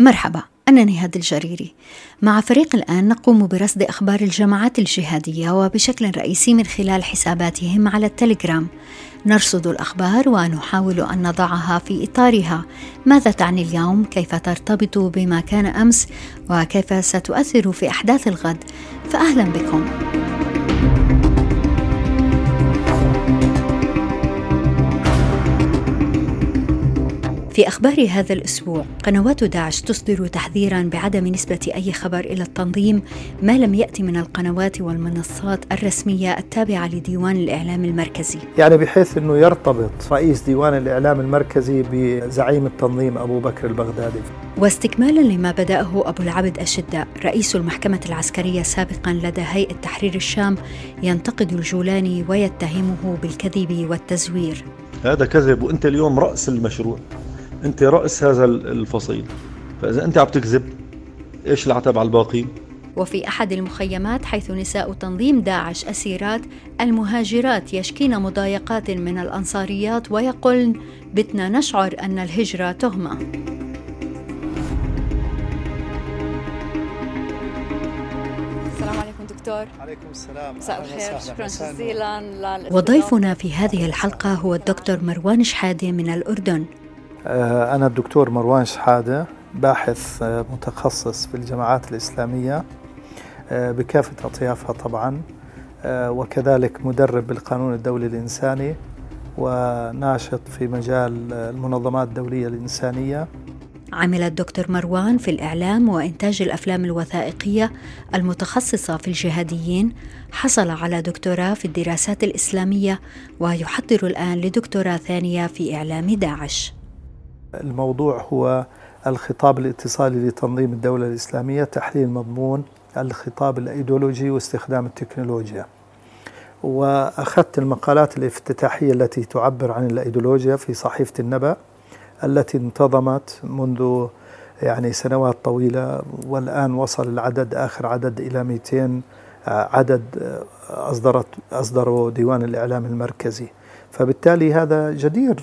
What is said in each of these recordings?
مرحبا أنا نهاد الجريري. مع فريق الآن نقوم برصد أخبار الجماعات الجهادية وبشكل رئيسي من خلال حساباتهم على التليجرام. نرصد الأخبار ونحاول أن نضعها في إطارها. ماذا تعني اليوم؟ كيف ترتبط بما كان أمس؟ وكيف ستؤثر في أحداث الغد؟ فأهلا بكم. في أخبار هذا الأسبوع قنوات داعش تصدر تحذيرا بعدم نسبة أي خبر إلى التنظيم ما لم يأتي من القنوات والمنصات الرسمية التابعة لديوان الإعلام المركزي. يعني بحيث أنه يرتبط رئيس ديوان الإعلام المركزي بزعيم التنظيم أبو بكر البغدادي. واستكمالا لما بدأه أبو العبد الشداء رئيس المحكمة العسكرية سابقا لدى هيئة تحرير الشام ينتقد الجولاني ويتهمه بالكذب والتزوير. هذا كذب وأنت اليوم رأس المشروع. أنت رأس هذا الفصيل. فإذا أنت عم تكذب إيش العتب على الباقين؟ وفي أحد المخيمات حيث نساء تنظيم داعش أسيرات المهاجرات يشكين مضايقات من الأنصاريات ويقولن بتنا نشعر أن الهجرة تهمة. دكتور. عليكم السلام. مساء الخير. شكرا جزيلا وضيفنا في هذه الحلقة هو الدكتور مروان شحادة من الأردن. أنا الدكتور مروان شحادة باحث آه، متخصص في الجماعات الإسلامية آه، بكافة أطيافها طبعا وكذلك مدرب بالقانون الدولي الإنساني وناشط في مجال المنظمات الدولية الإنسانية. عمل الدكتور مروان في الإعلام وإنتاج الأفلام الوثائقية المتخصصة في الجهاديين حصل على دكتوراه في الدراسات الإسلامية ويحضر الآن لدكتوراه ثانية في إعلام داعش. الموضوع هو الخطاب الاتصالي لتنظيم الدولة الإسلامية تحليل مضمون الخطاب الأيديولوجي واستخدام التكنولوجيا. وأخذت المقالات الافتتاحية التي تعبر عن الأيديولوجيا في صحيفة النبأ التي انتظمت منذ يعني سنوات طويلة. والآن وصل العدد آخر عدد إلى 200 عدد أصدرت أصدره ديوان الإعلام المركزي. فبالتالي هذا جدير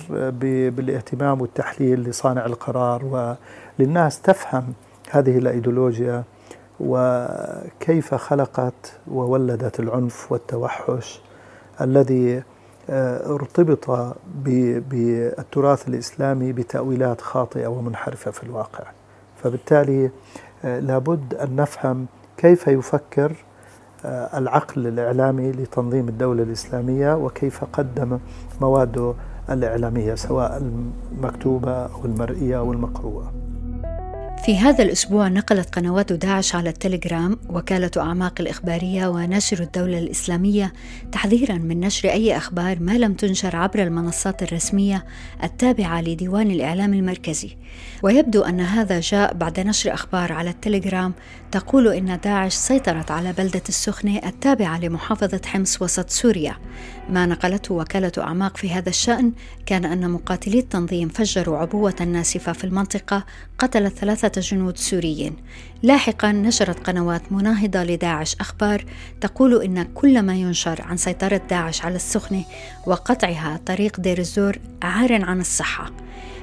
بالاهتمام والتحليل لصانع القرار وللناس تفهم هذه الإيديولوجيا وكيف خلقت وولدت العنف والتوحش الذي آه، ارتبط بالتراث الإسلامي بتأويلات خاطئة ومنحرفة في الواقع. فبالتالي آه، لابد أن نفهم كيف يفكر العقل الإعلامي لتنظيم الدولة الإسلامية وكيف قدم مواده الإعلامية سواء المكتوبة أو المرئية أو المقروءة. في هذا الأسبوع نقلت قنوات داعش على التليجرام وكالة أعماق الإخبارية وناشر الدولة الإسلامية تحذيرا من نشر أي أخبار ما لم تنشر عبر المنصات الرسمية التابعة لديوان الإعلام المركزي. ويبدو أن هذا جاء بعد نشر أخبار على التليجرام تقول إن داعش سيطرت على بلدة السخنة التابعة لمحافظة حمص وسط سوريا. ما نقلته وكالة أعماق في هذا الشأن كان أن مقاتلي التنظيم فجروا عبوة ناسفة في المنطقة قتلت ثلاثة جنود سوريين لاحقا نشرت قنوات مناهضة لداعش أخبار تقول إن كل ما ينشر عن سيطرة داعش على السخنة وقطعها طريق دير الزور عار عن الصحة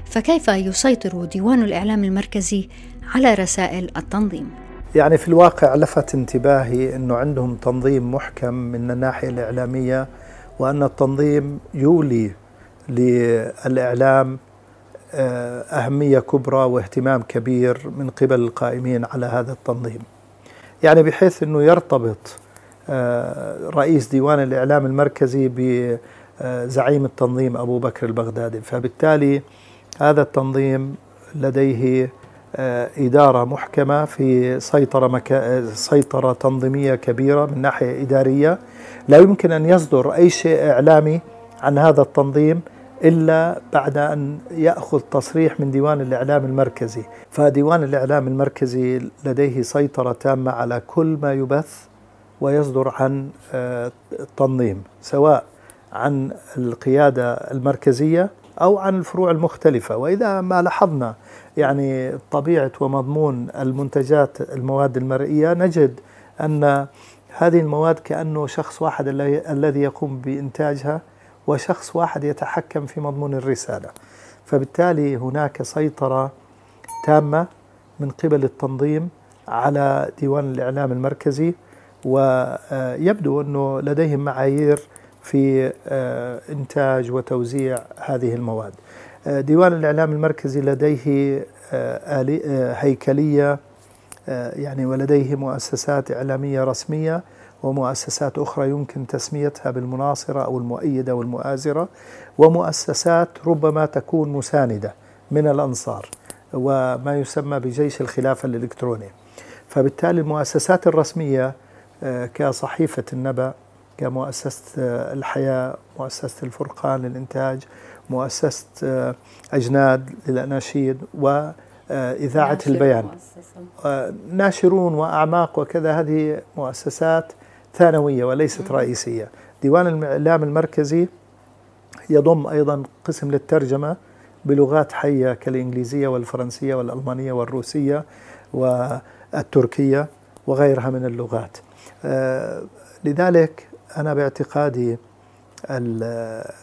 فكيف يسيطر ديوان الإعلام المركزي على رسائل التنظيم؟ يعني في الواقع لفت انتباهي أنه عندهم تنظيم محكم من الناحية الإعلامية وأن التنظيم يولي للإعلام أهمية كبرى واهتمام كبير من قبل القائمين على هذا التنظيم. يعني بحيث أنه يرتبط آه، رئيس ديوان الإعلام المركزي بزعيم التنظيم أبو بكر البغدادي. فبالتالي هذا التنظيم لديه آه، إدارة محكمة في سيطرة مكا... سيطرة تنظيمية كبيرة من ناحية إدارية. لا يمكن أن يصدر أي شيء إعلامي عن هذا التنظيم إلا بعد أن يأخذ تصريح من ديوان الإعلام المركزي. فديوان الإعلام المركزي لديه سيطرة تامة على كل ما يبث ويصدر عن آه، التنظيم سواء عن القيادة المركزية أو عن الفروع المختلفة. وإذا ما لاحظنا يعني طبيعة ومضمون المنتجات المواد المرئية نجد أن هذه المواد كأنه شخص واحد الذي يقوم بإنتاجها وشخص واحد يتحكم في مضمون الرسالة. فبالتالي هناك سيطرة تامة من قبل التنظيم على ديوان الإعلام المركزي ويبدو أنه لديهم معايير في آه، إنتاج وتوزيع هذه المواد. آه، ديوان الإعلام المركزي لديه آه، هيكلية يعني ولديه مؤسسات إعلامية رسمية ومؤسسات أخرى يمكن تسميتها بالمناصرة أو المؤيدة والمؤازرة ومؤسسات ربما تكون مساندة من الأنصار وما يسمى بجيش الخلافة الإلكتروني. فبالتالي المؤسسات الرسمية آه، كصحيفة النبأ كمؤسسة آه، الحياة مؤسسة الفرقان للإنتاج مؤسسة آه، أجناد للأناشيد وإذاعة البيان. ناشرون وأعماق وكذا هذه مؤسسات ثانوية وليست رئيسية. ديوان الإعلام المركزي يضم أيضا قسم للترجمة بلغات حية كالإنجليزية والفرنسية والألمانية والروسية والتركية وغيرها من اللغات. آه، لذلك أنا باعتقادي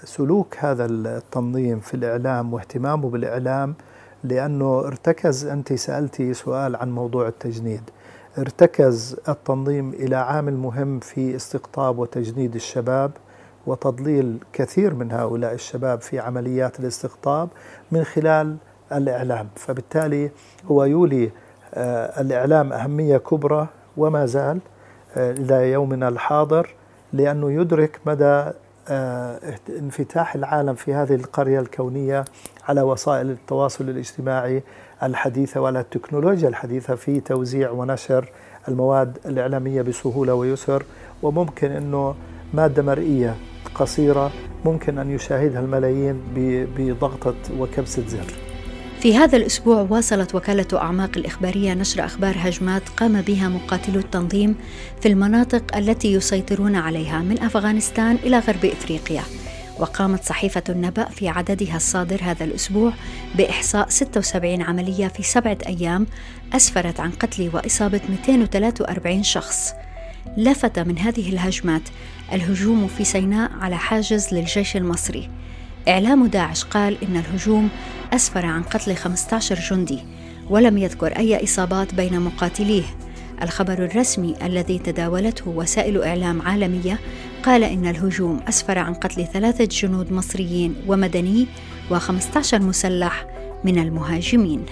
سلوك هذا التنظيم في الإعلام واهتمامه بالإعلام لأنه ارتكز أنت سألتي سؤال عن موضوع التجنيد. ارتكز التنظيم إلى عامل مهم في استقطاب وتجنيد الشباب وتضليل كثير من هؤلاء الشباب في عمليات الاستقطاب من خلال الإعلام. فبالتالي هو يولي آه، الإعلام أهمية كبرى وما زال آه، إلى يومنا الحاضر لأنه يدرك مدى آه، انفتاح العالم في هذه القرية الكونية على وسائل التواصل الاجتماعي الحديثة وعلى التكنولوجيا الحديثة في توزيع ونشر المواد الإعلامية بسهولة ويسر وممكن أنه مادة مرئية قصيرة ممكن أن يشاهدها الملايين بضغطة وكبسة زر. في هذا الأسبوع واصلت وكالة أعماق الإخبارية نشر أخبار هجمات قام بها مقاتلو التنظيم في المناطق التي يسيطرون عليها من أفغانستان إلى غرب إفريقيا. وقامت صحيفة النبأ في عددها الصادر هذا الأسبوع بإحصاء 76 عملية في سبعة أيام أسفرت عن قتل وإصابة 243 شخص. لفت من هذه الهجمات الهجوم في سيناء على حاجز للجيش المصري. إعلام داعش قال إن الهجوم أسفر عن قتل 15 جندي ولم يذكر أي إصابات بين مقاتليه. الخبر الرسمي الذي تداولته وسائل إعلام عالمية قال إن الهجوم أسفر عن قتل ثلاثة جنود مصريين ومدني و15 مسلح من المهاجمين.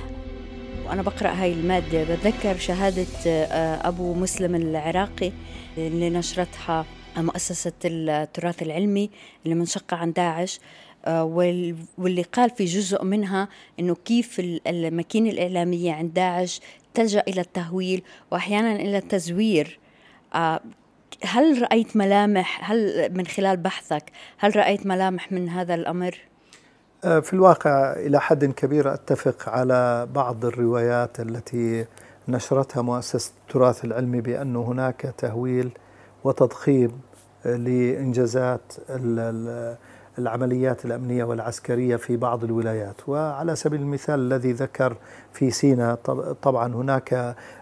وأنا بقرأ هاي المادة بتذكر شهادة آه، أبو مسلم العراقي اللي نشرتها مؤسسة التراث العلمي اللي منشقة عن داعش آه، واللي قال في جزء منها إنه كيف الماكينة الإعلامية عند داعش تلجأ إلى التهويل وأحيانا إلى التزوير. آه، هل رأيت ملامح؟ هل من خلال بحثك هل رأيت ملامح من هذا الأمر؟ آه، في الواقع إلى حد كبير أتفق على بعض الروايات التي نشرتها مؤسسة التراث العلمي بأن هناك تهويل وتضخيم لإنجازات العمليات الأمنية والعسكرية في بعض الولايات. وعلى سبيل المثال الذي ذكر في سيناء طبعا هناك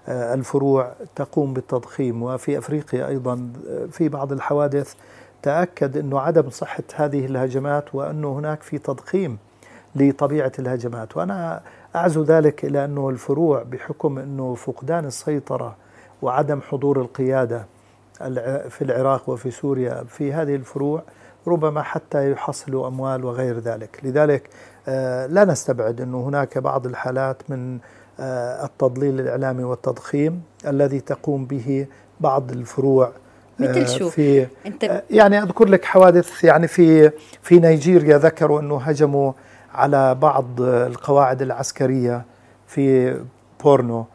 آه، الفروع تقوم بالتضخيم. وفي أفريقيا أيضا آه، في بعض الحوادث تأكد أنه عدم صحة هذه الهجمات وأنه هناك في تضخيم لطبيعة الهجمات. وأنا أعزو ذلك إلى أنه الفروع بحكم أنه فقدان السيطرة وعدم حضور القيادة في العراق وفي سوريا في هذه الفروع ربما حتى يحصلوا أموال وغير ذلك. لذلك آه، لا نستبعد أنه هناك بعض الحالات من آه، التضليل الإعلامي والتضخيم الذي تقوم به بعض الفروع مثل آه، شو؟ في أنت يعني أذكر لك حوادث يعني في في نيجيريا ذكروا أنه هجموا على بعض القواعد العسكرية في بورنو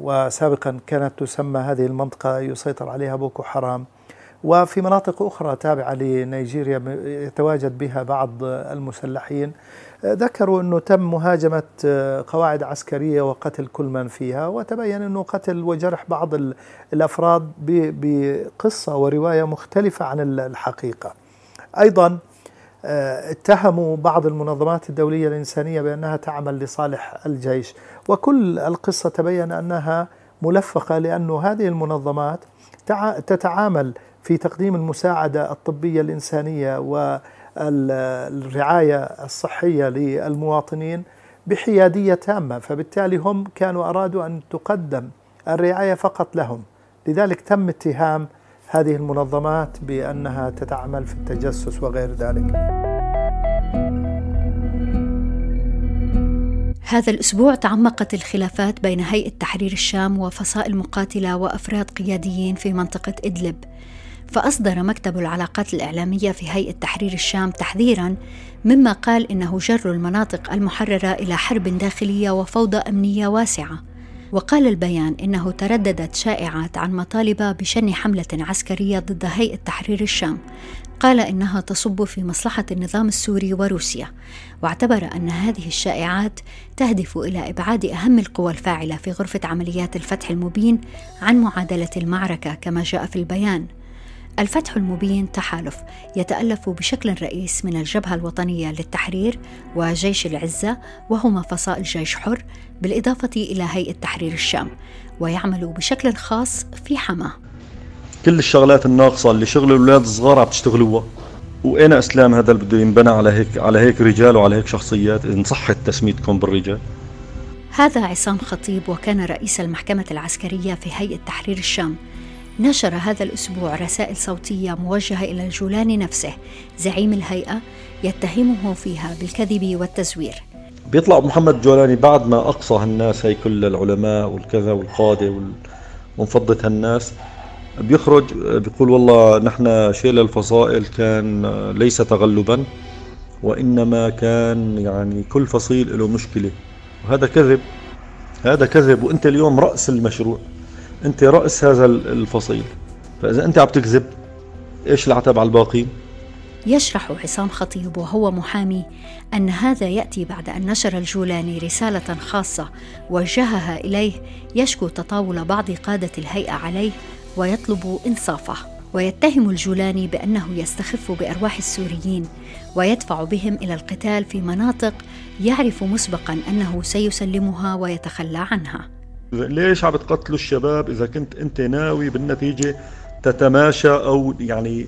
وسابقا كانت تسمى هذه المنطقة يسيطر عليها بوكو حرام. وفي مناطق أخرى تابعة لنيجيريا يتواجد بها بعض المسلحين. ذكروا أنه تم مهاجمة قواعد عسكرية وقتل كل من فيها وتبين أنه قتل وجرح بعض الأفراد بقصة ورواية مختلفة عن الحقيقة. أيضا اتهموا بعض المنظمات الدولية الإنسانية بأنها تعمل لصالح الجيش. وكل القصة تبين أنها ملفقة لأن هذه المنظمات تتعامل في تقديم المساعدة الطبية الإنسانية والرعاية الصحية للمواطنين بحيادية تامة فبالتالي هم كانوا أرادوا أن تقدم الرعاية فقط لهم. لذلك تم اتهام هذه المنظمات بأنها تتعمل في التجسس وغير ذلك. هذا الأسبوع تعمقت الخلافات بين هيئة تحرير الشام وفصائل مقاتلة وأفراد قياديين في منطقة إدلب. فأصدر مكتب العلاقات الإعلامية في هيئة تحرير الشام تحذيرا مما قال إنه جر المناطق المحررة إلى حرب داخلية وفوضى أمنية واسعة. وقال البيان إنه ترددت شائعات عن مطالب بشن حملة عسكرية ضد هيئة تحرير الشام. قال إنها تصب في مصلحة النظام السوري وروسيا. واعتبر أن هذه الشائعات تهدف إلى إبعاد أهم القوى الفاعلة في غرفة عمليات الفتح المبين عن معادلة المعركة كما جاء في البيان. الفتح المبين تحالف يتألف بشكل رئيس من الجبهة الوطنية للتحرير وجيش العزة وهما فصائل جيش حر بالإضافة إلى هيئة تحرير الشام ويعمل بشكل خاص في حما. كل الشغلات الناقصة اللي شغل الأولاد الصغار عم تشتغلوها. وأين إسلام هذا اللي بده ينبنى على هيك على هيك رجال وعلى هيك شخصيات إن صحت تسميتكم بالرجال. هذا عصام خطيب وكان رئيس المحكمة العسكرية في هيئة تحرير الشام. نشر هذا الأسبوع رسائل صوتية موجهة إلى الجولاني نفسه. زعيم الهيئة يتهمه فيها بالكذب والتزوير. بيطلع محمد جولاني بعد ما أقصى هالناس هي كل العلماء والكذا والقادة ومفضة هالناس. بيخرج بيقول والله نحن شيل الفصائل كان ليس تغلبا وإنما كان يعني كل فصيل له مشكلة. وهذا كذب هذا كذب وأنت اليوم رأس المشروع. أنت رأس هذا الفصيل. فإذا أنت عم تكذب إيش العتب على الباقين يشرح عصام خطيب وهو محامي أن هذا يأتي بعد أن نشر الجولاني رسالة خاصة وجهها إليه يشكو تطاول بعض قادة الهيئة عليه ويطلب إنصافه. ويتهم الجولاني بأنه يستخف بأرواح السوريين ويدفع بهم إلى القتال في مناطق يعرف مسبقا أنه سيسلمها ويتخلى عنها. ليش عم بتقتلوا الشباب إذا كنت أنت ناوي بالنتيجة تتماشى أو يعني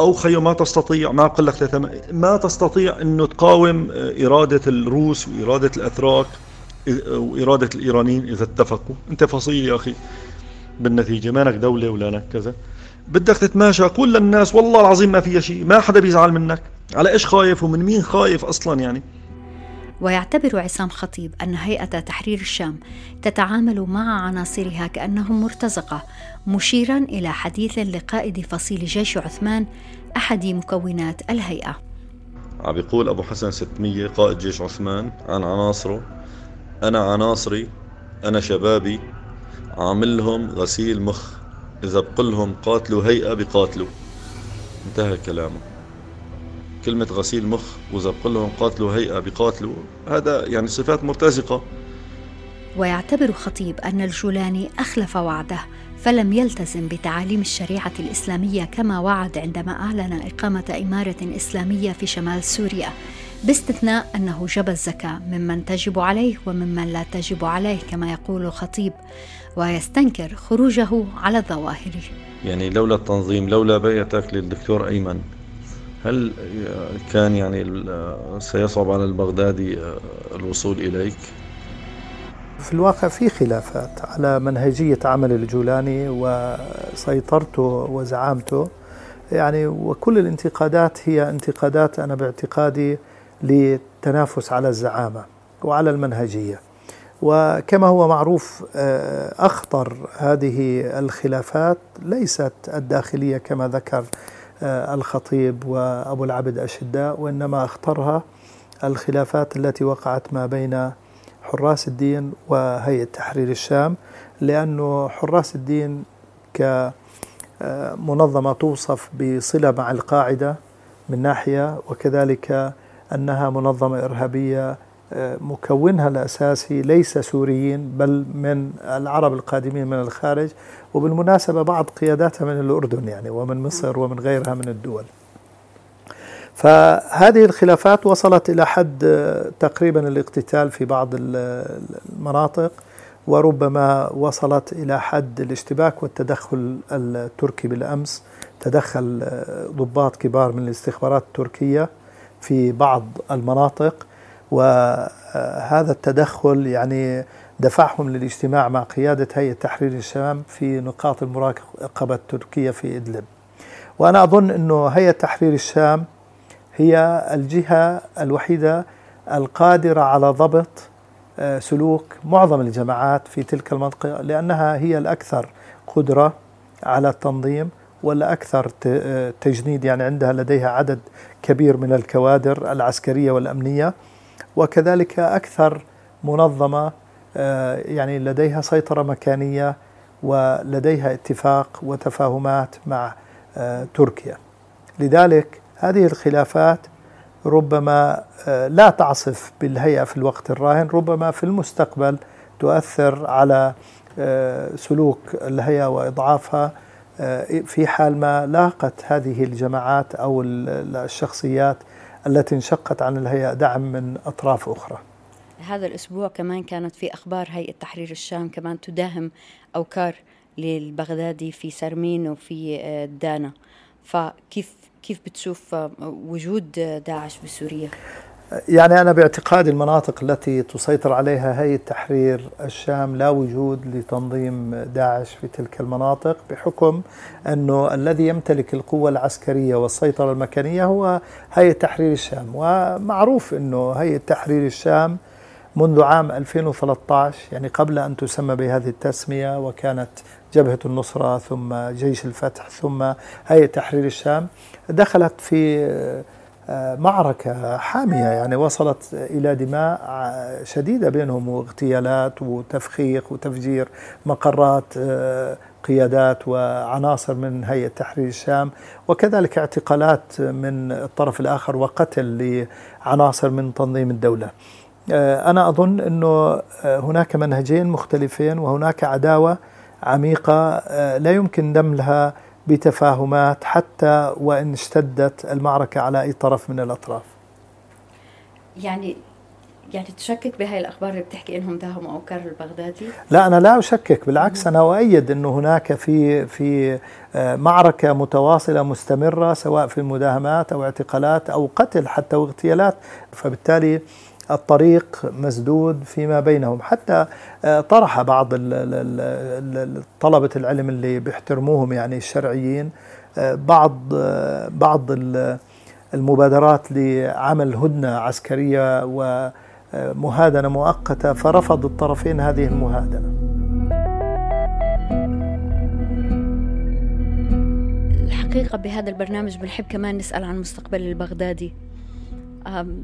أو خيو ما تستطيع ما أقول لك تتم... ما تستطيع إنه تقاوم إرادة الروس وإرادة الأتراك وإرادة الإيرانيين إذا اتفقوا. أنت فصيل يا أخي بالنتيجة مانك دولة ولا لك كذا. بدك تتماشى قول للناس والله العظيم ما فيها شيء ما حدا بيزعل منك. على إيش خايف ومن مين خايف أصلا يعني؟ ويعتبر عصام خطيب أن هيئة تحرير الشام تتعامل مع عناصرها كأنهم مرتزقة مشيرا إلى حديث لقائد فصيل جيش عثمان أحد مكونات الهيئة. عم بيقول أبو حسن 600 قائد جيش عثمان عن عناصره أنا عناصري أنا شبابي عاملهم غسيل مخ إذا بقلهم قاتلوا هيئة بقاتلوا. انتهى كلامه. كلمة غسيل مخ وإذا بقول لهم قاتلوا هيئة بقاتلوا هذا يعني صفات مرتزقة. ويعتبر خطيب أن الجولاني أخلف وعده فلم يلتزم بتعاليم الشريعة الإسلامية كما وعد عندما أعلن إقامة إمارة إسلامية في شمال سوريا باستثناء أنه جب الزكاة ممن تجب عليه وممن لا تجب عليه كما يقول الخطيب ويستنكر خروجه على الظواهر يعني لولا التنظيم لولا بيعتك للدكتور أيمن هل كان يعني سيصعب على البغدادي الوصول إليك؟ في الواقع في خلافات على منهجية عمل الجولاني وسيطرته وزعامته يعني وكل الانتقادات هي انتقادات أنا باعتقادي للتنافس على الزعامة وعلى المنهجية وكما هو معروف أخطر هذه الخلافات ليست الداخلية كما ذكر آه، الخطيب وأبو العبد أشداء وإنما اختارها الخلافات التي وقعت ما بين حراس الدين وهيئة تحرير الشام لأنه حراس الدين كمنظمة توصف بصلة مع القاعدة من ناحية وكذلك أنها منظمة إرهابية مكونها الأساسي ليس سوريين بل من العرب القادمين من الخارج وبالمناسبة بعض قياداتها من الأردن يعني ومن مصر ومن غيرها من الدول. فهذه الخلافات وصلت إلى حد تقريبا الاقتتال في بعض المناطق وربما وصلت إلى حد الاشتباك والتدخل التركي بالأمس. تدخل ضباط كبار من الاستخبارات التركية في بعض المناطق. وهذا التدخل يعني دفعهم للاجتماع مع قيادة هيئة تحرير الشام في نقاط المراقبة التركية في إدلب. وأنا أظن أنه هيئة تحرير الشام هي الجهة الوحيدة القادرة على ضبط آه، سلوك معظم الجماعات في تلك المنطقة لأنها هي الأكثر قدرة على التنظيم والأكثر آه، تجنيد يعني عندها لديها عدد كبير من الكوادر العسكرية والأمنية. وكذلك أكثر منظمة آه، يعني لديها سيطرة مكانية ولديها اتفاق وتفاهمات مع تركيا. لذلك هذه الخلافات ربما آه، لا تعصف بالهيئة في الوقت الراهن ربما في المستقبل تؤثر على آه، سلوك الهيئة وإضعافها آه، في حال ما لاقت هذه الجماعات أو الشخصيات التي انشقت عن الهيئة دعم من أطراف أخرى هذا الأسبوع كمان كانت في أخبار هيئة تحرير الشام كمان تداهم أوكار للبغدادي في سرمين وفي دانا فكيف كيف بتشوف وجود داعش بسوريا؟ يعني أنا باعتقادي المناطق التي تسيطر عليها هيئة تحرير الشام لا وجود لتنظيم داعش في تلك المناطق بحكم أنه الذي يمتلك القوة العسكرية والسيطرة المكانية هو هيئة تحرير الشام. ومعروف أنه هيئة تحرير الشام منذ عام 2013 يعني قبل أن تسمى بهذه التسمية وكانت جبهة النصرة ثم جيش الفتح ثم هيئة تحرير الشام دخلت في معركة حامية يعني وصلت إلى دماء شديدة بينهم واغتيالات وتفخيخ وتفجير مقرات آه، قيادات وعناصر من هيئة تحرير الشام وكذلك اعتقالات من الطرف الآخر وقتل لعناصر من تنظيم الدولة. آه، أنا أظن أنه هناك منهجين مختلفين وهناك عداوة عميقة لا يمكن دملها بتفاهمات حتى وإن اشتدت المعركة على أي طرف من الأطراف. يعني يعني تشكك بهاي الأخبار اللي بتحكي إنهم داهموا أوكار البغدادي؟ لا أنا لا أشكك بالعكس أنا أؤيد انه هناك في في آه، معركة متواصلة مستمرة سواء في المداهمات أو اعتقالات أو قتل حتى واغتيالات فبالتالي الطريق مسدود فيما بينهم. حتى آه، طرح بعض طلبة العلم اللي بيحترموهم يعني الشرعيين آه، بعض آه، بعض المبادرات لعمل هدنة عسكرية ومهادنة مؤقتة فرفض الطرفين هذه المهادنة. الحقيقة بهذا البرنامج بنحب كمان نسأل عن مستقبل البغدادي.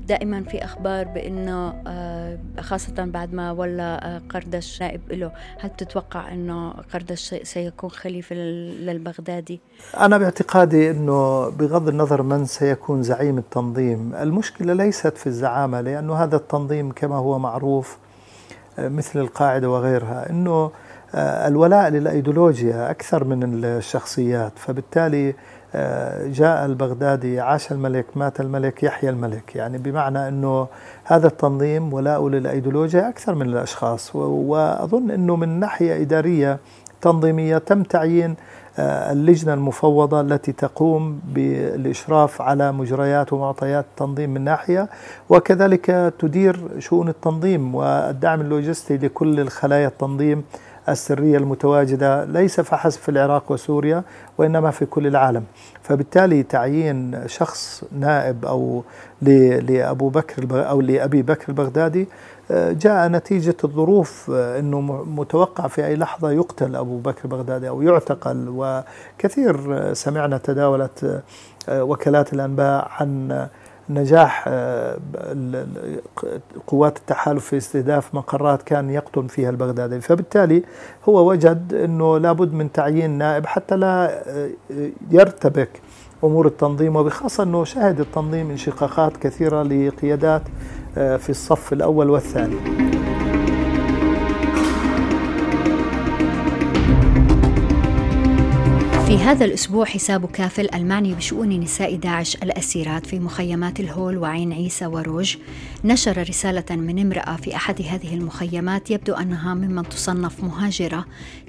دائما في أخبار بأنه آه، خاصة بعد ما ولا آه، قردش نائب له هل تتوقع أنه قردش سيكون خليفة للبغدادي؟ أنا باعتقادي أنه بغض النظر من سيكون زعيم التنظيم المشكلة ليست في الزعامة لأنه هذا التنظيم كما هو معروف آه، مثل القاعدة وغيرها أنه الولاء للأيديولوجيا أكثر من الشخصيات. فبالتالي جاء البغدادي عاش الملك مات الملك يحيى الملك. يعني بمعنى أنه هذا التنظيم ولاء للأيديولوجيا أكثر من الأشخاص. وأظن أنه من ناحية إدارية تنظيمية تم تعيين آه، اللجنة المفوضة التي تقوم بالإشراف على مجريات ومعطيات التنظيم من ناحية وكذلك تدير شؤون التنظيم والدعم اللوجستي لكل الخلايا التنظيم السرية المتواجدة ليس فحسب في العراق وسوريا وإنما في كل العالم. فبالتالي تعيين شخص نائب أو لأبو بكر أو لأبي بكر البغدادي آه، جاء نتيجة الظروف آه، أنه متوقع في أي لحظة يقتل أبو بكر البغدادي أو يعتقل. وكثير آه، سمعنا تداولت وكالات الأنباء عن نجاح آه، قوات التحالف في استهداف مقرات كان يقطن فيها البغدادي. فبالتالي هو وجد أنه لابد من تعيين نائب حتى لا آه، يرتبك أمور التنظيم. وبخاصة أنه شهد التنظيم انشقاقات كثيرة لقيادات آه، في الصف الأول والثاني. في هذا الأسبوع حساب كافل المعني بشؤون نساء داعش الأسيرات في مخيمات الهول وعين عيسى وروج. نشر رسالة من امرأة في أحد هذه المخيمات يبدو أنها ممن تصنف مهاجرة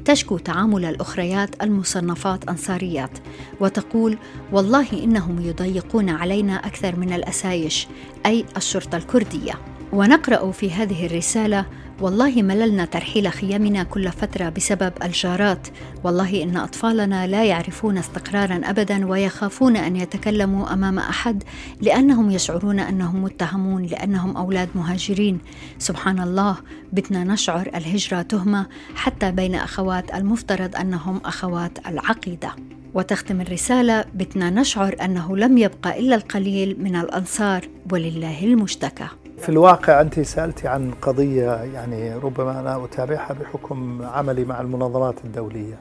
تشكو تعامل الأخريات المصنفات أنصاريات وتقول والله إنهم يضيقون علينا أكثر من الأسايش أي الشرطة الكردية. ونقرأ في هذه الرسالة والله مللنا ترحيل خيامنا كل فترة بسبب الجارات. والله إن أطفالنا لا يعرفون استقرارا أبدا ويخافون أن يتكلموا أمام أحد لأنهم يشعرون أنهم متهمون لأنهم أولاد مهاجرين. سبحان الله بدنا نشعر الهجرة تهمة حتى بين أخوات المفترض أنهم أخوات العقيدة. وتختم الرسالة بدنا نشعر أنه لم يبقى إلا القليل من الأنصار ولله المشتكى. في الواقع أنت سألتي عن قضية يعني ربما أنا أتابعها بحكم عملي مع المنظمات الدولية.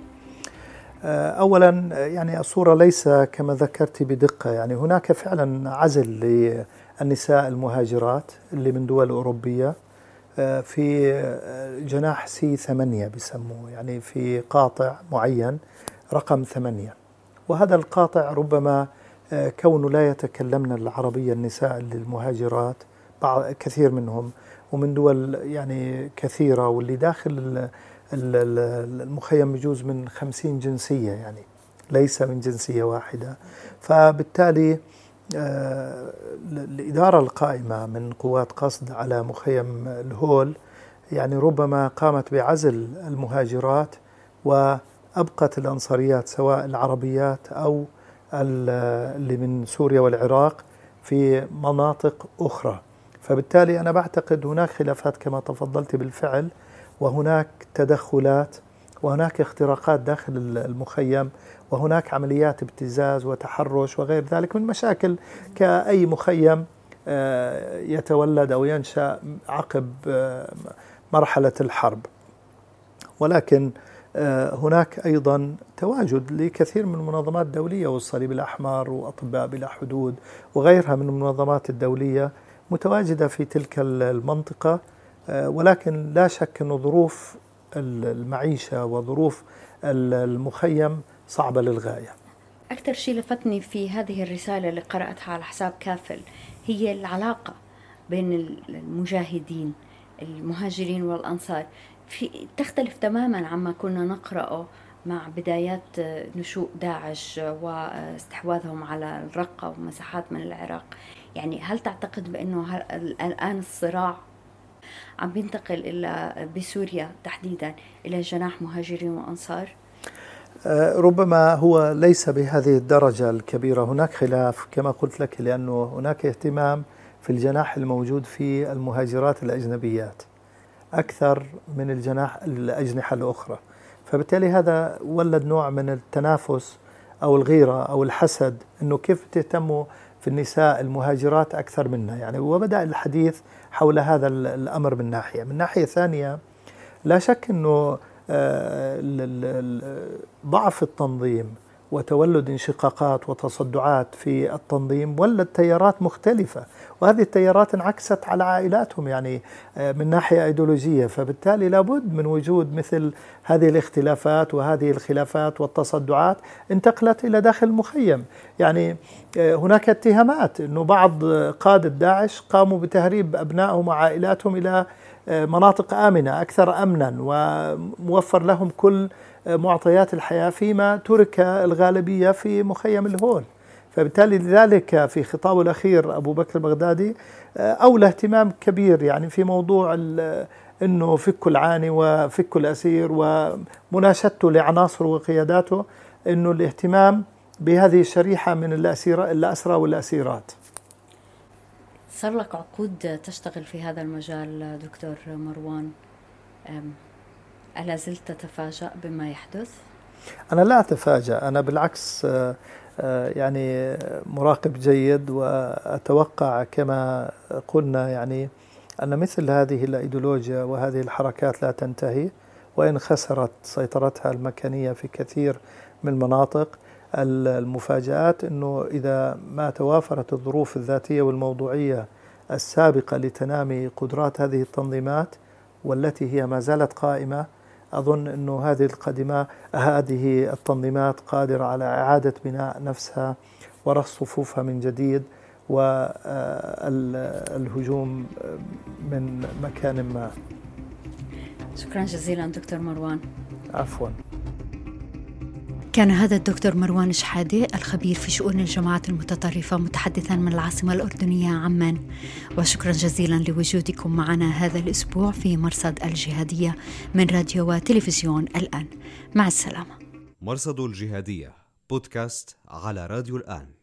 آه، أولا يعني الصورة ليس كما ذكرت بدقة. يعني هناك فعلا عزل للنساء المهاجرات اللي من دول أوروبية آه، في جناح سي ثمانية بسموه. يعني في قاطع معين رقم ثمانية. وهذا القاطع ربما آه، كونه لا يتكلمن العربية النساء المهاجرات كثير منهم ومن دول يعني كثيرة واللي داخل المخيم بجوز من خمسين جنسية يعني ليس من جنسية واحدة. فبالتالي آه، الإدارة القائمة من قوات قصد على مخيم الهول يعني ربما قامت بعزل المهاجرات وأبقت الأنصاريات سواء العربيات أو اللي من سوريا والعراق في مناطق أخرى. فبالتالي أنا بعتقد هناك خلافات كما تفضلت بالفعل وهناك تدخلات وهناك اختراقات داخل المخيم وهناك عمليات ابتزاز وتحرش وغير ذلك من مشاكل كأي مخيم آه، يتولد أو ينشأ عقب آه، مرحلة الحرب. ولكن آه، هناك أيضا تواجد لكثير من المنظمات الدولية والصليب الأحمر وأطباء بلا حدود وغيرها من المنظمات الدولية متواجدة في تلك المنطقة آه، ولكن لا شك أن ظروف المعيشة وظروف المخيم صعبة للغاية. أكثر شيء لفتني في هذه الرسالة اللي قرأتها على حساب كافل هي العلاقة بين المجاهدين المهاجرين والأنصار. في تختلف تماما عما كنا نقرأه مع بدايات نشوء داعش واستحواذهم على الرقة ومساحات من العراق. يعني هل تعتقد بأنه الآن الصراع عم بينتقل إلى بسوريا تحديدا إلى جناح مهاجرين وأنصار؟ أه، ربما هو ليس بهذه الدرجة الكبيرة هناك خلاف كما قلت لك لأنه هناك اهتمام في الجناح الموجود في المهاجرات الأجنبيات أكثر من الجناح الأجنحة الأخرى فبالتالي هذا ولد نوع من التنافس أو الغيرة أو الحسد أنه كيف تهتموا في النساء المهاجرات أكثر منا. يعني وبدأ الحديث حول هذا الأمر من ناحية. من ناحية ثانية لا شك أنه آه، ضعف التنظيم وتولد انشقاقات وتصدعات في التنظيم ولد تيارات مختلفة. وهذه التيارات انعكست على عائلاتهم يعني آه، من ناحية أيديولوجية. فبالتالي لابد من وجود مثل هذه الاختلافات وهذه الخلافات والتصدعات انتقلت إلى داخل المخيم يعني آه، هناك اتهامات أنه بعض قادة داعش قاموا بتهريب أبنائهم وعائلاتهم إلى آه، مناطق آمنة أكثر أمنا وموفر لهم كل معطيات الحياة فيما ترك الغالبية في مخيم الهول. فبالتالي لذلك في خطابه الأخير أبو بكر البغدادي آه، أولى اهتمام كبير يعني في موضوع أنه فك العاني وفك الأسير ومناشدته لعناصره وقياداته أنه الاهتمام بهذه الشريحة من الأسيرة الأسرى والأسيرات. صار لك عقود تشتغل في هذا المجال دكتور مروان؟ ألا زلت تتفاجأ بما يحدث؟ أنا لا أتفاجأ أنا بالعكس آه، آه، يعني مراقب جيد وأتوقع كما قلنا يعني أن مثل هذه الأيديولوجيا وهذه الحركات لا تنتهي وإن خسرت سيطرتها المكانية في كثير من المناطق المفاجآت أنه إذا ما توافرت الظروف الذاتية والموضوعية السابقة لتنامي قدرات هذه التنظيمات والتي هي ما زالت قائمة أظن أنه هذه القادمة هذه التنظيمات قادرة على إعادة بناء نفسها ورص صفوفها من جديد والهجوم من مكان ما. شكرا جزيلا دكتور مروان. عفوا. كان هذا الدكتور مروان شحادة الخبير في شؤون الجماعات المتطرفة متحدثا من العاصمة الأردنية عمان. وشكرا جزيلا لوجودكم معنا هذا الأسبوع في مرصد الجهادية من راديو وتلفزيون الآن. مع السلامة. مرصد الجهادية بودكاست على راديو الآن.